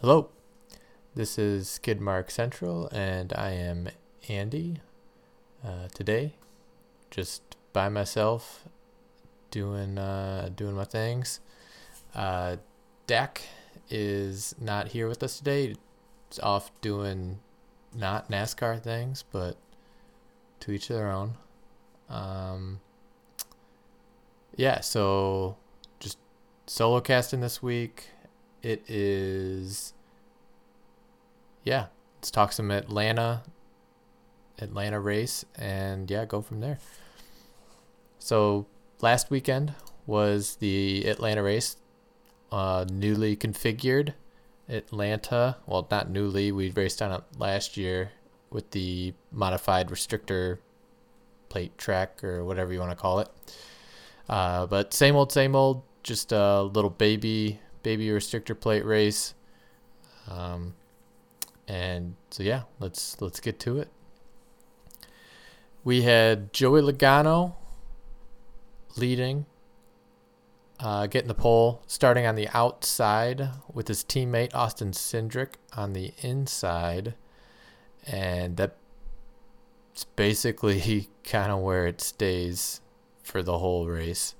Hello, this is Skidmark Central, and I am Andy. Uh, today, just by myself, doing uh, doing my things. Uh, is not here with us today. He's off doing not NASCAR things, but to each their own. Um, yeah, so just solo casting this week. It is, yeah, let's talk some Atlanta, Atlanta race, and yeah, go from there. So last weekend was the Atlanta race, uh, newly configured Atlanta. Well, not newly. We raced on it last year with the modified restrictor plate track or whatever you want to call it. Uh, but same old, same old. Just a little baby, baby restrictor plate race. Um, and so yeah, let's let's get to it. We had Joey Logano leading, uh, getting the pole, starting on the outside with his teammate Austin Cindric on the inside, and that's basically kind of where it stays for the whole race.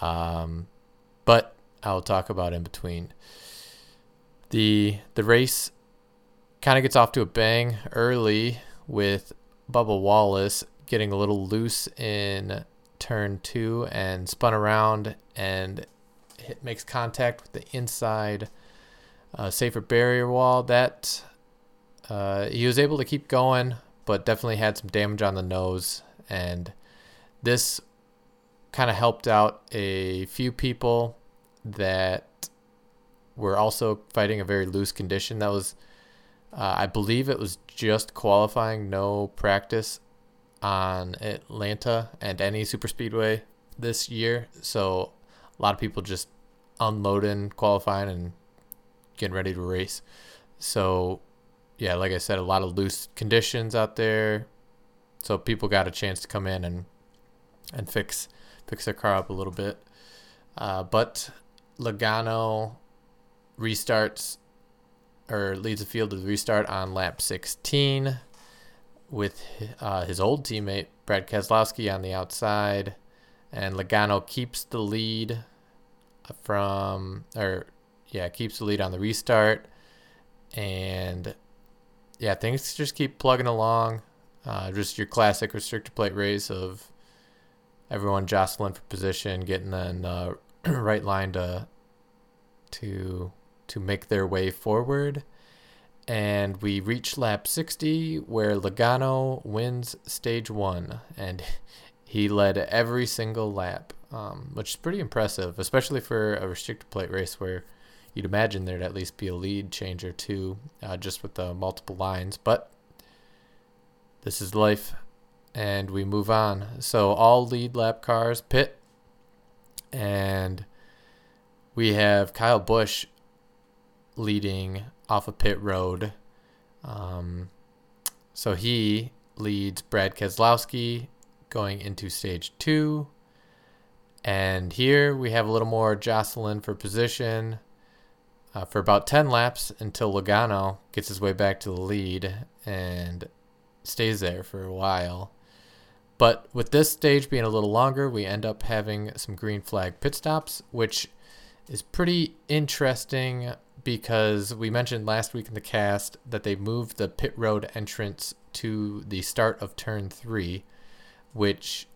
Um, but I'll talk about in between. The the race kind of gets off to a bang early with Bubba Wallace getting a little loose in turn two and spun around and hit, makes contact with the inside uh, safer barrier wall. That uh, he was able to keep going, but definitely had some damage on the nose. And this kind of helped out a few people that were also fighting a very loose condition. That was, uh, I believe it was just qualifying, no practice on Atlanta and any super speedway this year. So a lot of people just unloading, qualifying, and getting ready to race. So yeah, like I said, a lot of loose conditions out there. So people got a chance to come in and and fix fix their car up a little bit. Uh, but Logano restarts or leads the field to restart on lap 16 with uh, his old teammate Brad Keselowski on the outside, and Logano keeps the lead from or yeah keeps the lead on the restart, and yeah things just keep plugging along. Uh, just your classic restrictor plate race of everyone jostling for position, getting the uh, right line to to to make their way forward. And we reach lap 60 where Logano wins stage one. And he led every single lap um, which is pretty impressive especially for a restrictor plate race where you'd imagine there'd at least be a lead change or two uh, just with the multiple lines. But this is life and we move on. So all lead lap cars pit and we have Kyle Busch leading off of pit road. Um, so he leads Brad Keselowski going into stage two. And here we have a little more Jocelyn for position uh, for about 10 laps until Logano gets his way back to the lead and stays there for a while. But with this stage being a little longer, we end up having some green flag pit stops, which is pretty interesting because we mentioned last week in the cast that they moved the pit road entrance to the start of turn three, which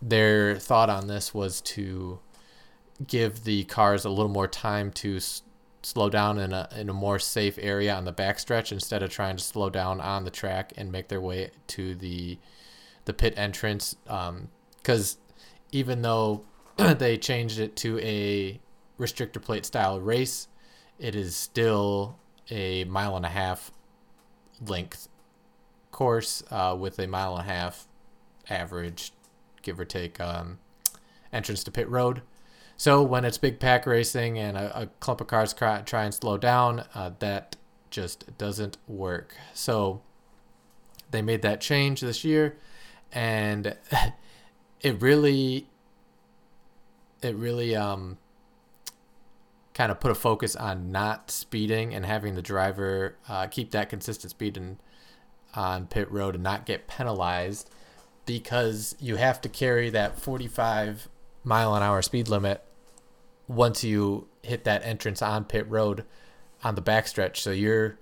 their thought on this was to give the cars a little more time to s- slow down in a in a more safe area on the backstretch instead of trying to slow down on the track and make their way to the the pit entrance. Because um, even though they changed it to a restrictor plate style race, it is still a mile and a half length course uh, with a mile and a half average, give or take, um, entrance to pit road. So when it's big pack racing and a, a clump of cars try, try and slow down, uh, that just doesn't work. So they made that change this year, and it really, it really um, kind of put a focus on not speeding and having the driver uh, keep that consistent speed in, on pit road and not get penalized because you have to carry that 45 mile an hour speed limit once you hit that entrance on pit road on the backstretch. So you're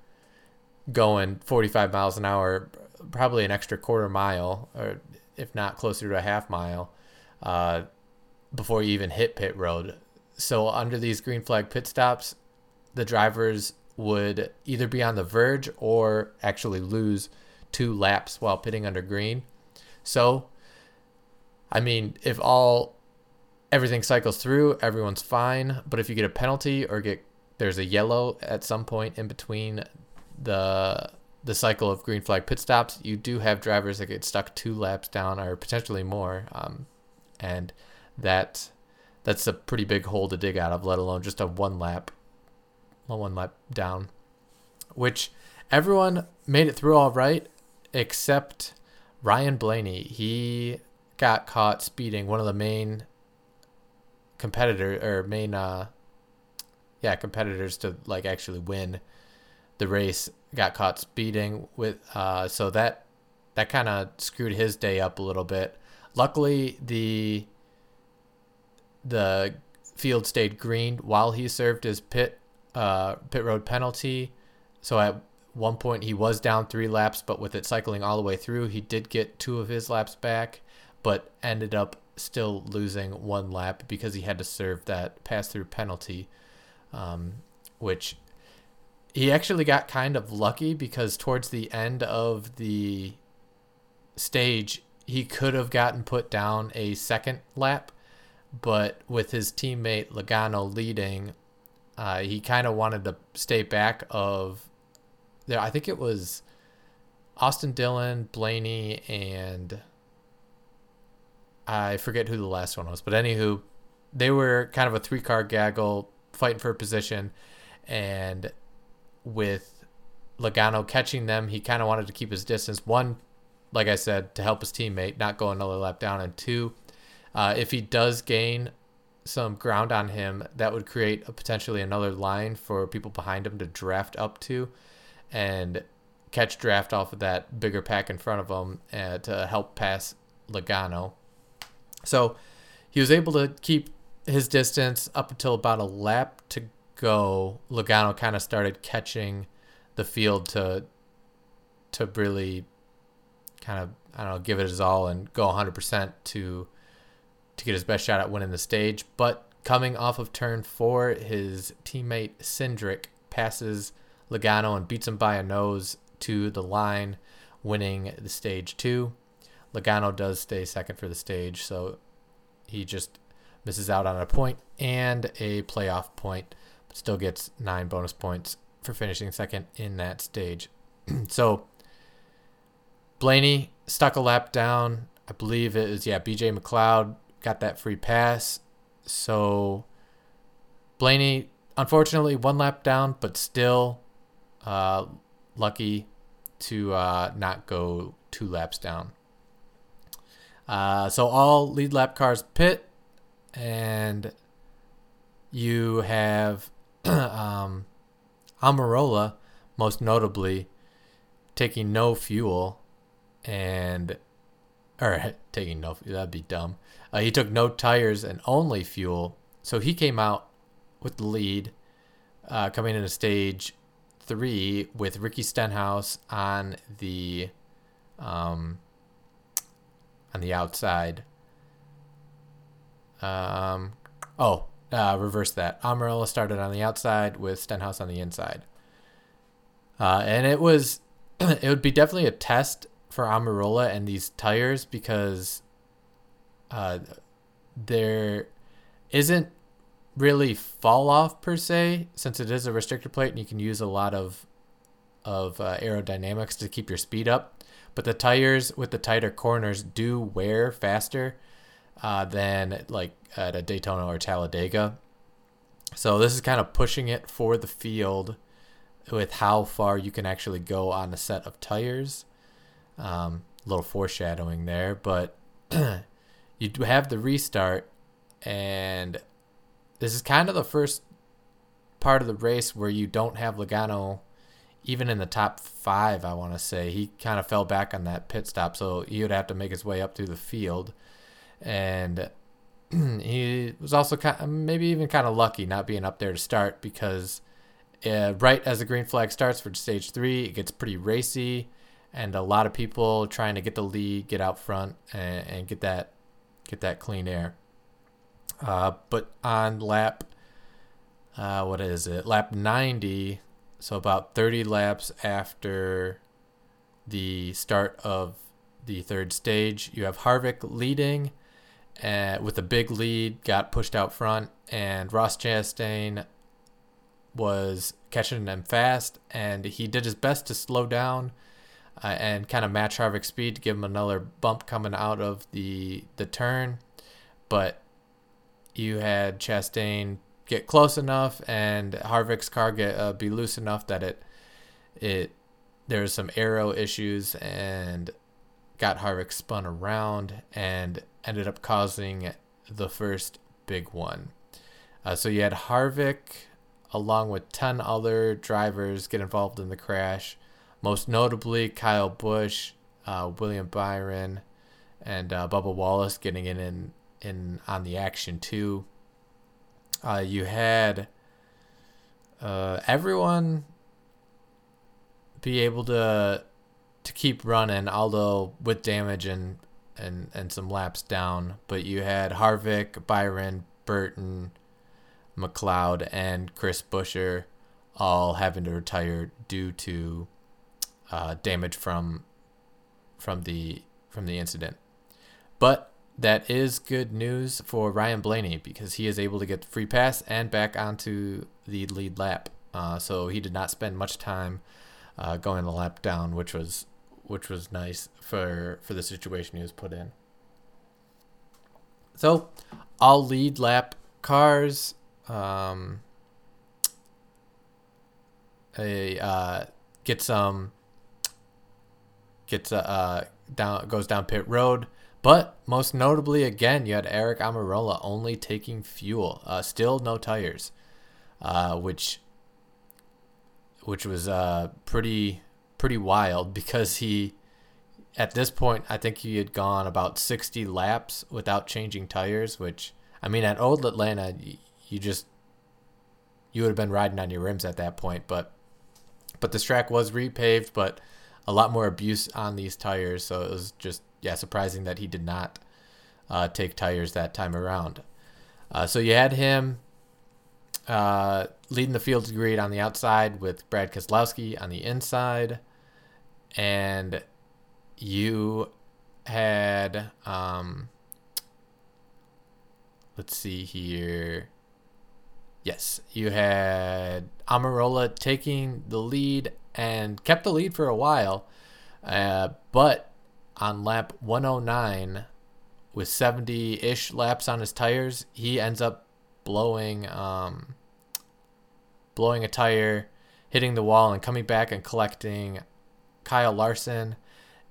going 45 miles an hour, probably an extra quarter mile, or if not closer to a half mile, uh, before you even hit pit road. So under these green flag pit stops, the drivers would either be on the verge or actually lose two laps while pitting under green. So, I mean, if all everything cycles through, everyone's fine. But if you get a penalty or get there's a yellow at some point in between the the cycle of green flag pit stops, you do have drivers that get stuck two laps down or potentially more, um, and that that's a pretty big hole to dig out of, let alone just a one lap, one lap down, which everyone made it through all right, except Ryan Blaney. He got caught speeding. One of the main competitor or main, uh, yeah, competitors to like actually win the race got caught speeding with, uh, so that that kind of screwed his day up a little bit. Luckily, the the field stayed green while he served his pit uh, pit road penalty. So at one point he was down three laps, but with it cycling all the way through, he did get two of his laps back, but ended up still losing one lap because he had to serve that pass through penalty, um, which he actually got kind of lucky because towards the end of the stage, he could have gotten put down a second lap but with his teammate Logano leading, uh, he kind of wanted to stay back of there. I think it was Austin Dillon, Blaney, and I forget who the last one was, but anywho, they were kind of a three car gaggle fighting for a position, and with Logano catching them, he kind of wanted to keep his distance. One, like I said, to help his teammate not go another lap down, and two, uh, if he does gain some ground on him, that would create a potentially another line for people behind him to draft up to and catch draft off of that bigger pack in front of him uh, to help pass Logano. So he was able to keep his distance up until about a lap to go. Logano kind of started catching the field to to really kind of I don't know give it his all and go 100% to to get his best shot at winning the stage. But coming off of turn four, his teammate Cindric passes Logano and beats him by a nose to the line, winning the stage two. Logano does stay second for the stage, so he just misses out on a point and a playoff point, still gets nine bonus points for finishing second in that stage. so Blaney stuck a lap down. I believe it was yeah BJ McLeod got that free pass. So Blaney, unfortunately, one lap down, but still uh, lucky to uh, not go two laps down. Uh, so all lead lap cars pit, and you have um, Almirola, most notably, taking no fuel and or taking no that'd be dumb. Uh, he took no tires and only fuel, so he came out with the lead, uh, coming into stage three with Ricky Stenhouse on the um, on the outside. Um, oh, uh, reverse that. Almirola started on the outside with Stenhouse on the inside. Uh, and it was, it would be definitely a test for Almirola and these tires because uh, there isn't really fall off per se since it is a restrictor plate and you can use a lot of of uh, aerodynamics to keep your speed up but the tires with the tighter corners do wear faster uh, than like at a Daytona or Talladega so this is kind of pushing it for the field with how far you can actually go on a set of tires um, little foreshadowing there, but you do have the restart, and this is kind of the first part of the race where you don't have Logano even in the top five, I want to say. He kind of fell back on that pit stop, so he would have to make his way up through the field. And he was also kind of, maybe even kind of lucky not being up there to start because uh, right as the green flag starts for stage three, it gets pretty racy, and a lot of people trying to get the lead, get out front, and, and get that get that clean air. Uh, but on lap, uh, what is it? Lap 90, so about 30 laps after the start of the third stage, you have Harvick leading uh, with a big lead, got pushed out front, and Ross Chastain was catching them fast, and he did his best to slow down uh, and kind of match Harvick's speed to give him another bump coming out of the the turn, but you had Chastain get close enough and Harvick's car get uh, be loose enough that it it there's some aero issues and got Harvick spun around and ended up causing the first big one. Uh, so you had Harvick along with 10 other drivers get involved in the crash, most notably Kyle Busch, uh, William Byron, and uh, Bubba Wallace getting in, in in on the action too. Uh, you had uh, everyone be able to to keep running, although with damage and and and some laps down. But you had Harvick, Byron, Burton, McLeod, and Chris Buescher all having to retire due to uh, damage from from the from the incident. But that is good news for Ryan Blaney because he is able to get the free pass and back onto the lead lap. Uh, so he did not spend much time uh, going the lap down, which was which was nice for for the situation he was put in. So, all lead lap cars. Um, a uh, get some gets uh, down goes down pit road but most notably, again, you had Eric Almirola only taking fuel, uh, still no tires, uh, which which was uh, pretty pretty wild because he at this point I think he had gone about 60 laps without changing tires. Which I mean, at old Atlanta, you just you would have been riding on your rims at that point, but but this track was repaved, but a lot more abuse on these tires, so it was just yeah, surprising that he did not uh, take tires that time around. Uh, so you had him uh, leading the field grid on the outside with Brad Keselowski on the inside, and you had um, let's see here. Yes, you had Almirola taking the lead and kept the lead for a while, uh, but on lap 109 with 70-ish laps on his tires, he ends up blowing um, blowing a tire, hitting the wall and coming back and collecting Kyle Larson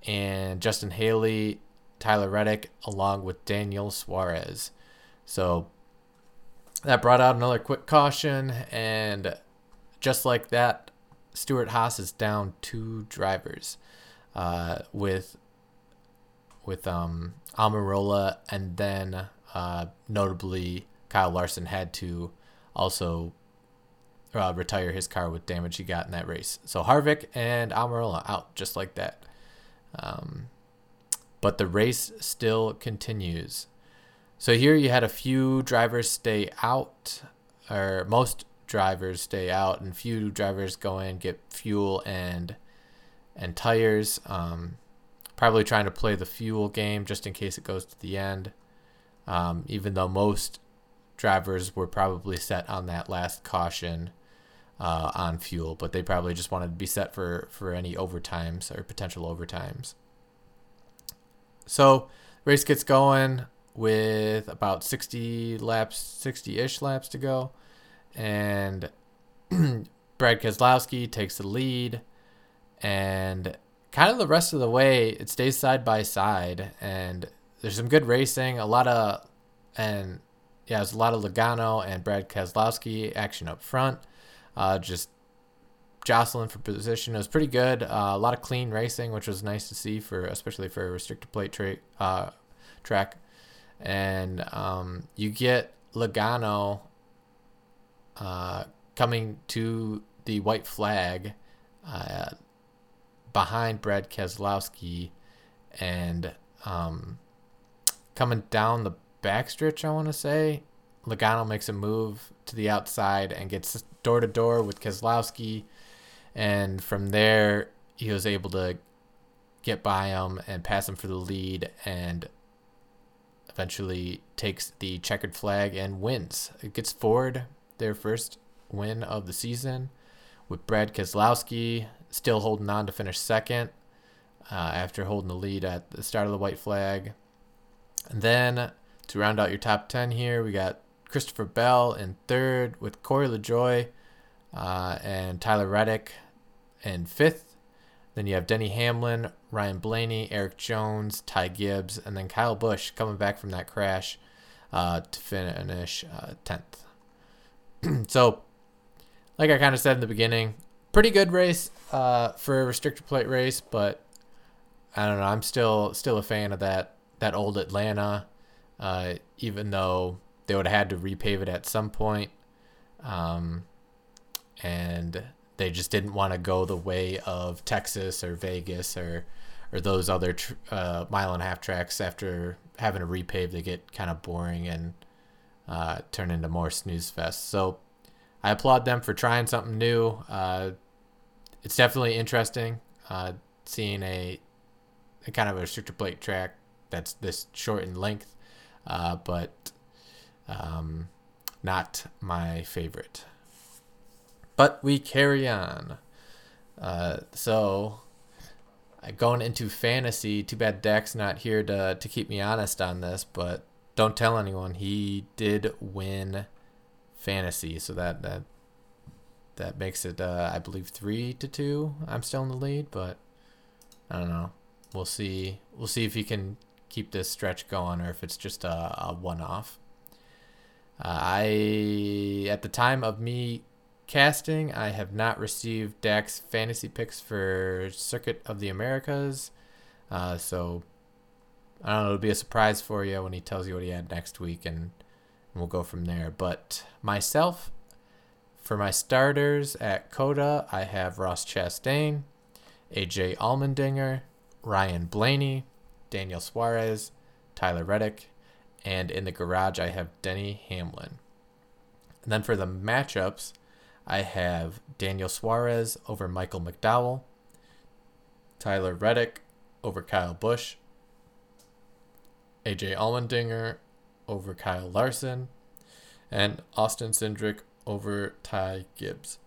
and Justin Haley, Tyler Reddick along with Daniel Suarez. So that brought out another quick caution and just like that Stewart-Haas is down two drivers uh, with with um, Almirola, and then uh, notably Kyle Larson had to also uh, retire his car with damage he got in that race. So Harvick and Almirola out just like that. Um, but the race still continues. So here you had a few drivers stay out, or most drivers stay out, and few drivers go in get fuel and and tires. Um, probably trying to play the fuel game just in case it goes to the end. Um, even though most drivers were probably set on that last caution uh, on fuel, but they probably just wanted to be set for, for any overtimes or potential overtimes. So, race gets going with about 60 laps, 60 ish laps to go. And Brad Keselowski takes the lead. And kind of the rest of the way, it stays side by side, and there's some good racing. A lot of and yeah, there's a lot of Logano and Brad Keselowski action up front. uh, just jostling for position. It was pretty good. Uh, a lot of clean racing, which was nice to see for especially for a restricted plate tra- uh, track. And um, you get Logano uh, coming to the white flag uh, behind Brad Keselowski and um, coming down the backstretch, I want to say. Logano makes a move to the outside and gets door to door with Keselowski and from there he was able to get by him and pass him for the lead and eventually takes the checkered flag and wins. It gets Ford their first win of the season with Brad Keselowski still holding on to finish second uh, after holding the lead at the start of the white flag. And then to round out your top 10 here, we got Christopher Bell in third with Corey LaJoie uh, and Tyler Reddick in fifth. Then you have Denny Hamlin, Ryan Blaney, Erik Jones, Ty Gibbs, and then Kyle Busch coming back from that crash uh, to finish uh, 10th. so, like I kind of said in the beginning, pretty good race uh, for a restrictor plate race, but I don't know. I'm still still a fan of that that old Atlanta, uh, even though they would have had to repave it at some point. Um, and they just didn't want to go the way of Texas or Vegas or or those other tr- uh, mile and a half tracks. After having to repave, they get kind of boring and uh, turn into more snooze fest. So I applaud them for trying something new. Uh, it's definitely interesting uh, seeing a, a, kind of a restrictor plate track that's this short in length, uh, but um, not my favorite. But we carry on. Uh, so, going into fantasy, too bad Dak's not here to, to keep me honest on this, but don't tell anyone. He did win fantasy, so that that that makes it, uh, I believe, three to two. I'm still in the lead, but I don't know. We'll see. We'll see if he can keep this stretch going or if it's just a, a one-off. Uh, I at the time of me casting. I have not received Dak's fantasy picks for Circuit of the Americas. Uh, so I don't know. It'll be a surprise for you when he tells you what he had next week, and, and we'll go from there. But myself, for my starters at COTA, I have Ross Chastain, AJ Allmendinger, Ryan Blaney, Daniel Suarez, Tyler Reddick, and in the garage, I have Denny Hamlin. And then for the matchups, I have Daniel Suarez over Michael McDowell, Tyler Reddick over Kyle Busch, AJ Allmendinger over Kyle Larson, and Austin Cindric over Ty Gibbs.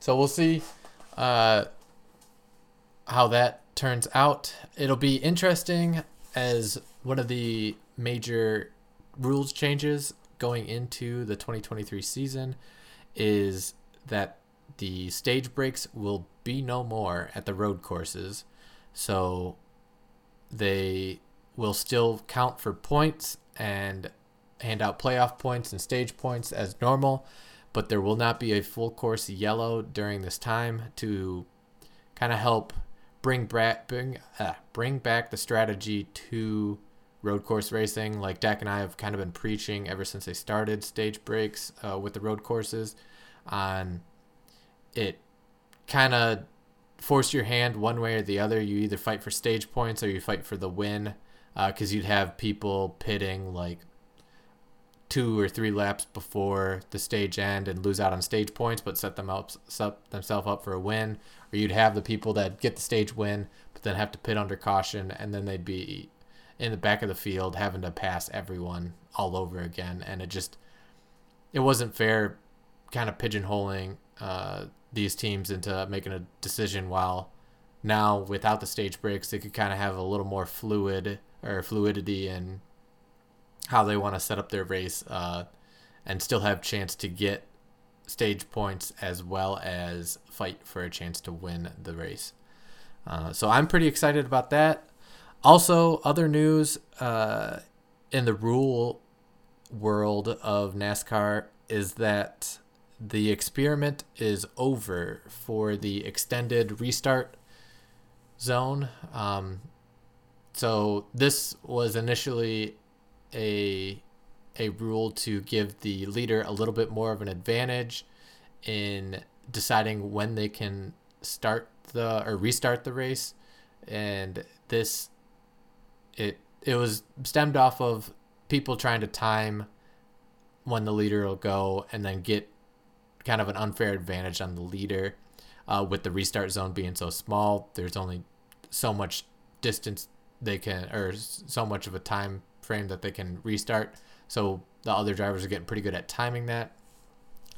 So we'll see uh, how that turns out. It'll be interesting as one of the major rules changes going into the 2023 season is that the stage breaks will be no more at the road courses. So they will still count for points and hand out playoff points and stage points as normal, but there will not be a full course yellow during this time to kind of help bring back bring uh, bring back the strategy to road course racing. Like Dak and I have kind of been preaching ever since they started stage breaks uh, with the road courses on it kind of force your hand one way or the other. You either fight for stage points or you fight for the win because uh, you'd have people pitting like two or three laps before the stage end and lose out on stage points but set them up set themselves up for a win. Or you'd have the people that get the stage win but then have to pit under caution and then they'd be in the back of the field having to pass everyone all over again. And it just it wasn't fair kind of pigeonholing uh, these teams into making a decision while now without the stage breaks they could kind of have a little more fluid or fluidity in how they want to set up their race uh, and still have chance to get stage points as well as fight for a chance to win the race. Uh, so I'm pretty excited about that. Also, other news uh, in the rule world of NASCAR is that the experiment is over for the extended restart zone. Um, so this was initially a a rule to give the leader a little bit more of an advantage in deciding when they can start the or restart the race. And this it it was stemmed off of people trying to time when the leader will go and then get kind of an unfair advantage on the leader uh, with the restart zone being so small. There's only so much distance they can or so much of a time frame that they can restart. So the other drivers are getting pretty good at timing that.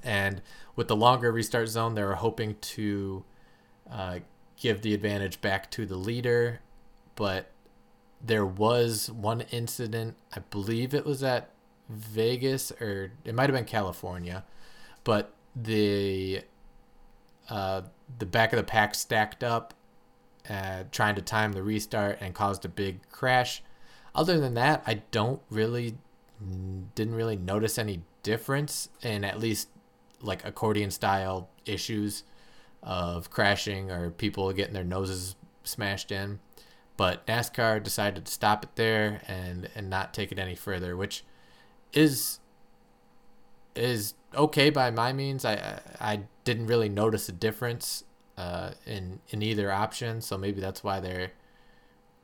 And with the longer restart zone they're hoping to uh, give the advantage back to the leader. But there was one incident, I believe it was at Vegas or it might have been California, but the uh, the back of the pack stacked up, uh, trying to time the restart and caused a big crash. Other than that, I don't really didn't really notice any difference in at least like accordion style issues of crashing or people getting their noses smashed in. But NASCAR decided to stop it there and and not take it any further, which is is okay by my means. I I didn't really notice a difference uh, in in either option, so maybe that's why they're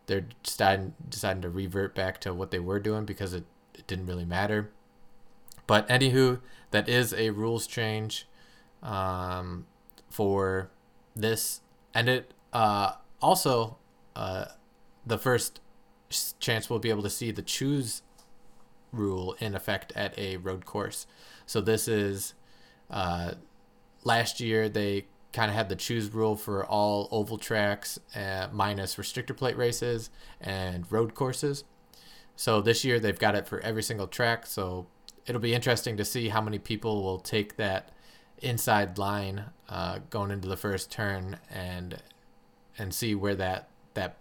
they're deciding deciding to revert back to what they were doing because it, it didn't really matter. But anywho, that is a rules change um, for this, and it uh, also uh, the first chance we'll be able to see the choose rule in effect at a road course. So this is uh, last year they kind of had the choose rule for all oval tracks uh, minus restrictor plate races and road courses. So this year they've got it for every single track. So it'll be interesting to see how many people will take that inside line uh, going into the first turn and and see where that that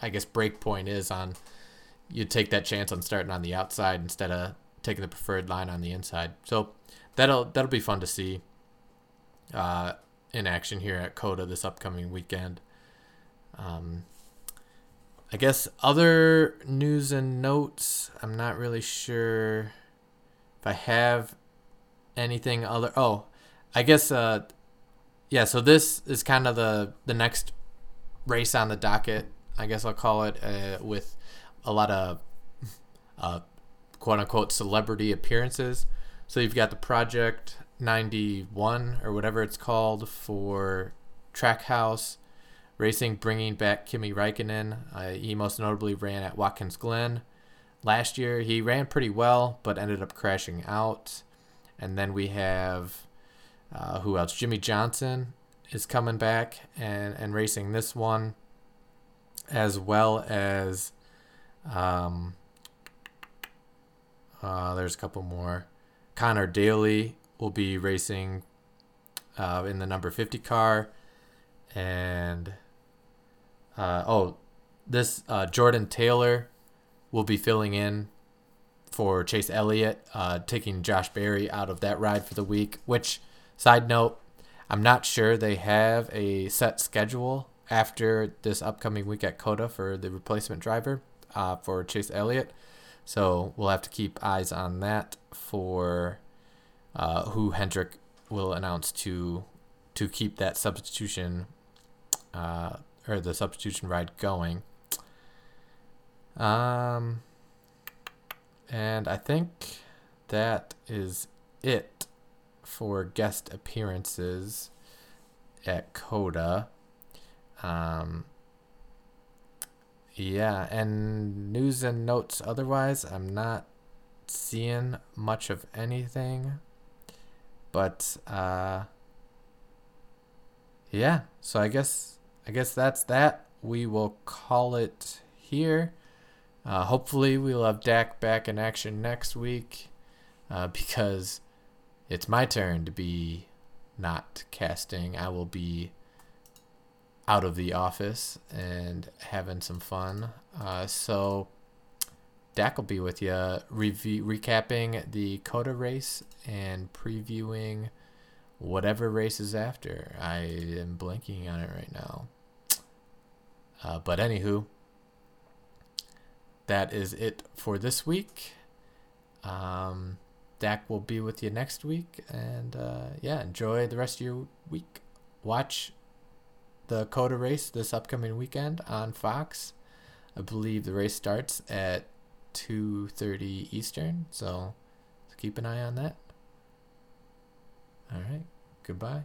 I guess break point is on you take that chance on starting on the outside instead of taking the preferred line on the inside. So that'll that'll be fun to see uh, in action here at COTA this upcoming weekend. Um, I guess other news and notes. I'm not really sure if I have anything other. Oh, I guess. Uh, yeah. So this is kind of the the next race on the docket I guess I'll call it, uh, with a lot of uh, quote unquote celebrity appearances. So you've got the Project 91 or whatever it's called for Trackhouse Racing, bringing back Kimi Raikkonen. Uh, he most notably ran at Watkins Glen last year. He ran pretty well, but ended up crashing out. And then we have uh, who else? Jimmie Johnson is coming back and, and racing this one as well as um, uh, there's a couple more. Conor Daly will be racing uh, in the number 50 car. And uh, oh, this uh, Jordan Taylor will be filling in for Chase Elliott, uh, taking Josh Berry out of that ride for the week. Which, side note, I'm not sure they have a set schedule after this upcoming week at COTA for the replacement driver uh, for Chase Elliott. So we'll have to keep eyes on that for uh, who Hendrick will announce to to keep that substitution uh, or the substitution ride going. Um, and I think that is it for guest appearances at COTA. Um, yeah, and news and notes otherwise, I'm not seeing much of anything. But uh yeah, so I guess I guess that's that. We will call it here. Uh, hopefully, we'll have Dak back in action next week uh, because it's my turn to be not casting. I will be out of the office and having some fun. Uh, so, Dak will be with you, review, recapping the COTA race and previewing whatever race is after. I am blanking on it right now. Uh, but anywho, that is it for this week. Um, Dak will be with you next week, and uh, yeah, enjoy the rest of your week. Watch the COTA race this upcoming weekend on Fox. I believe the race starts at 2:30 Eastern, so keep an eye on that. All right. Goodbye.